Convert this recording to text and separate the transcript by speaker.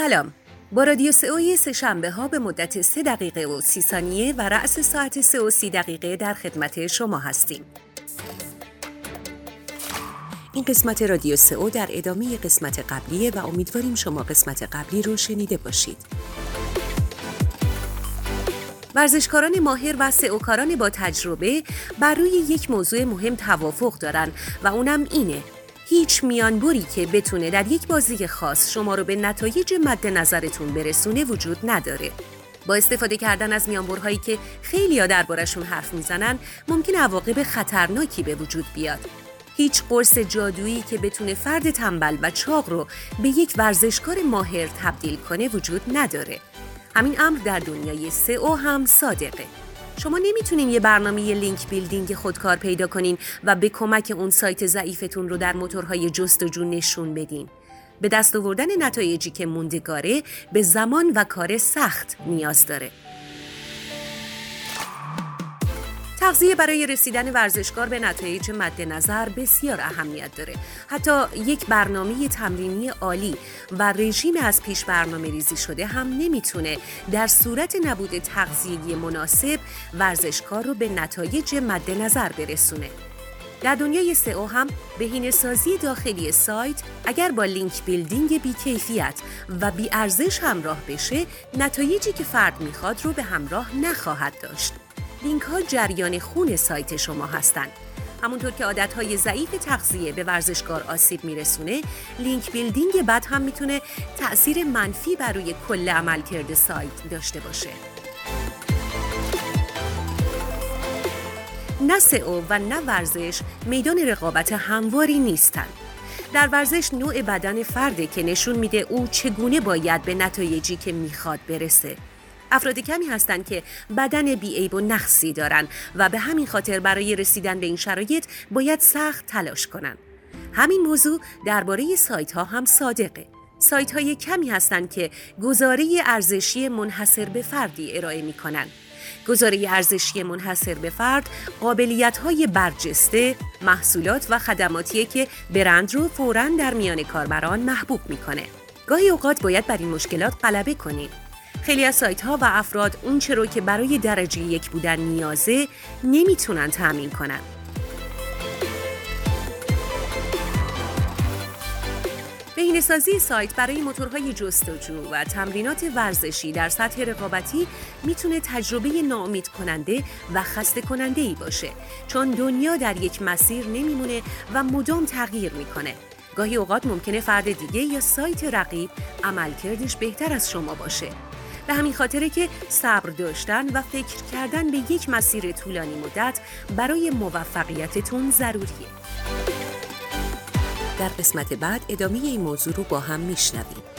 Speaker 1: سلام. با رادیو سئوی سه شنبه ها به مدت سه دقیقه و سی ثانیه و رأس ساعت سه و سی دقیقه در خدمت شما هستیم. این قسمت رادیو سئو در ادامه قسمت قبلیه و امیدواریم شما قسمت قبلی رو شنیده باشید. ورزشکاران ماهر و سئوکاران با تجربه بر روی یک موضوع مهم توافق دارن و اونم اینه هیچ میانبری که بتونه در یک بازی خاص شما رو به نتایج مد نظرتون برسونه وجود نداره. با استفاده کردن از میانبرهایی که خیلی ها دربارشون حرف می‌زنن ممکن عواقب خطرناکی به وجود بیاد. هیچ قرص جادویی که بتونه فرد تنبل و چاق رو به یک ورزشکار ماهر تبدیل کنه وجود نداره. همین امر در دنیای سئو هم صادقه. شما نمی‌تونین یه برنامه لینک بیلدینگ خودکار پیدا کنین و به کمک اون سایت ضعیفتون رو در موتورهای جستجو نشون بدین. به دست آوردن نتایجی که موندگاره به زمان و کار سخت نیاز داره. تغذیه برای رسیدن ورزشکار به نتایج مد نظر بسیار اهمیت داره. حتی یک برنامه تمرینی عالی و رژیم از پیش برنامه ریزی شده هم نمی‌تونه در صورت نبود تغذیه مناسب ورزشکار رو به نتایج مد نظر برسونه. در دنیای سئو هم بهینه‌سازی داخلی سایت اگر با link building بی‌کیفیت و بی ارزش همراه بشه نتایجی که فرد می‌خواد رو به همراه نخواهد داشت. لینک ها جریان خون سایت شما هستند. همونطور که عادت های ضعیف تغذیه به ورزشکار آسیب میرسونه link building بد هم می‌تونه تأثیر منفی بر روی کل عملکرد سایت داشته باشه. نه او و نه ورزش میدان رقابت همواری نیستند. در ورزش نوع بدن فرده که نشون میده او چگونه باید به نتایجی که می‌خواد برسه. افراد کمی هستند که بدن بیعیب و نقصی دارند و به همین خاطر برای رسیدن به این شرایط باید سخت تلاش کنند. همین موضوع درباره سایت ها هم صادقه. سایت های کمی هستند که گزاره ارزشی منحصر به فردی ارائه می کنند. گزاره ارزشی منحصر به فرد قابلیت های برجسته، محصولات و خدماتیه که برند رو فوراً در میان کاربران محبوب می‌کنه. گاهی اوقات باید بر این مشکلات غلبه کنید. خیلی از سایت ها و افراد اون رو که برای درجه یک بودن نیازه نمی‌تونن تأمین کنن. بهینه‌سازی سایت برای موتورهای جستجو و تمرینات ورزشی در سطح رقابتی می‌تونه تجربه ناامید کننده و خسته کننده ای باشه چون دنیا در یک مسیر نمیمونه و مدام تغییر می‌کنه. گاهی اوقات ممکنه فرد دیگه یا سایت رقیب عملکردش بهتر از شما باشه به همین خاطره که صبر داشتن و فکر کردن به یک مسیر طولانی مدت برای موفقیتتون ضروریه. در قسمت بعد ادامه این موضوع رو با هم میشنویم.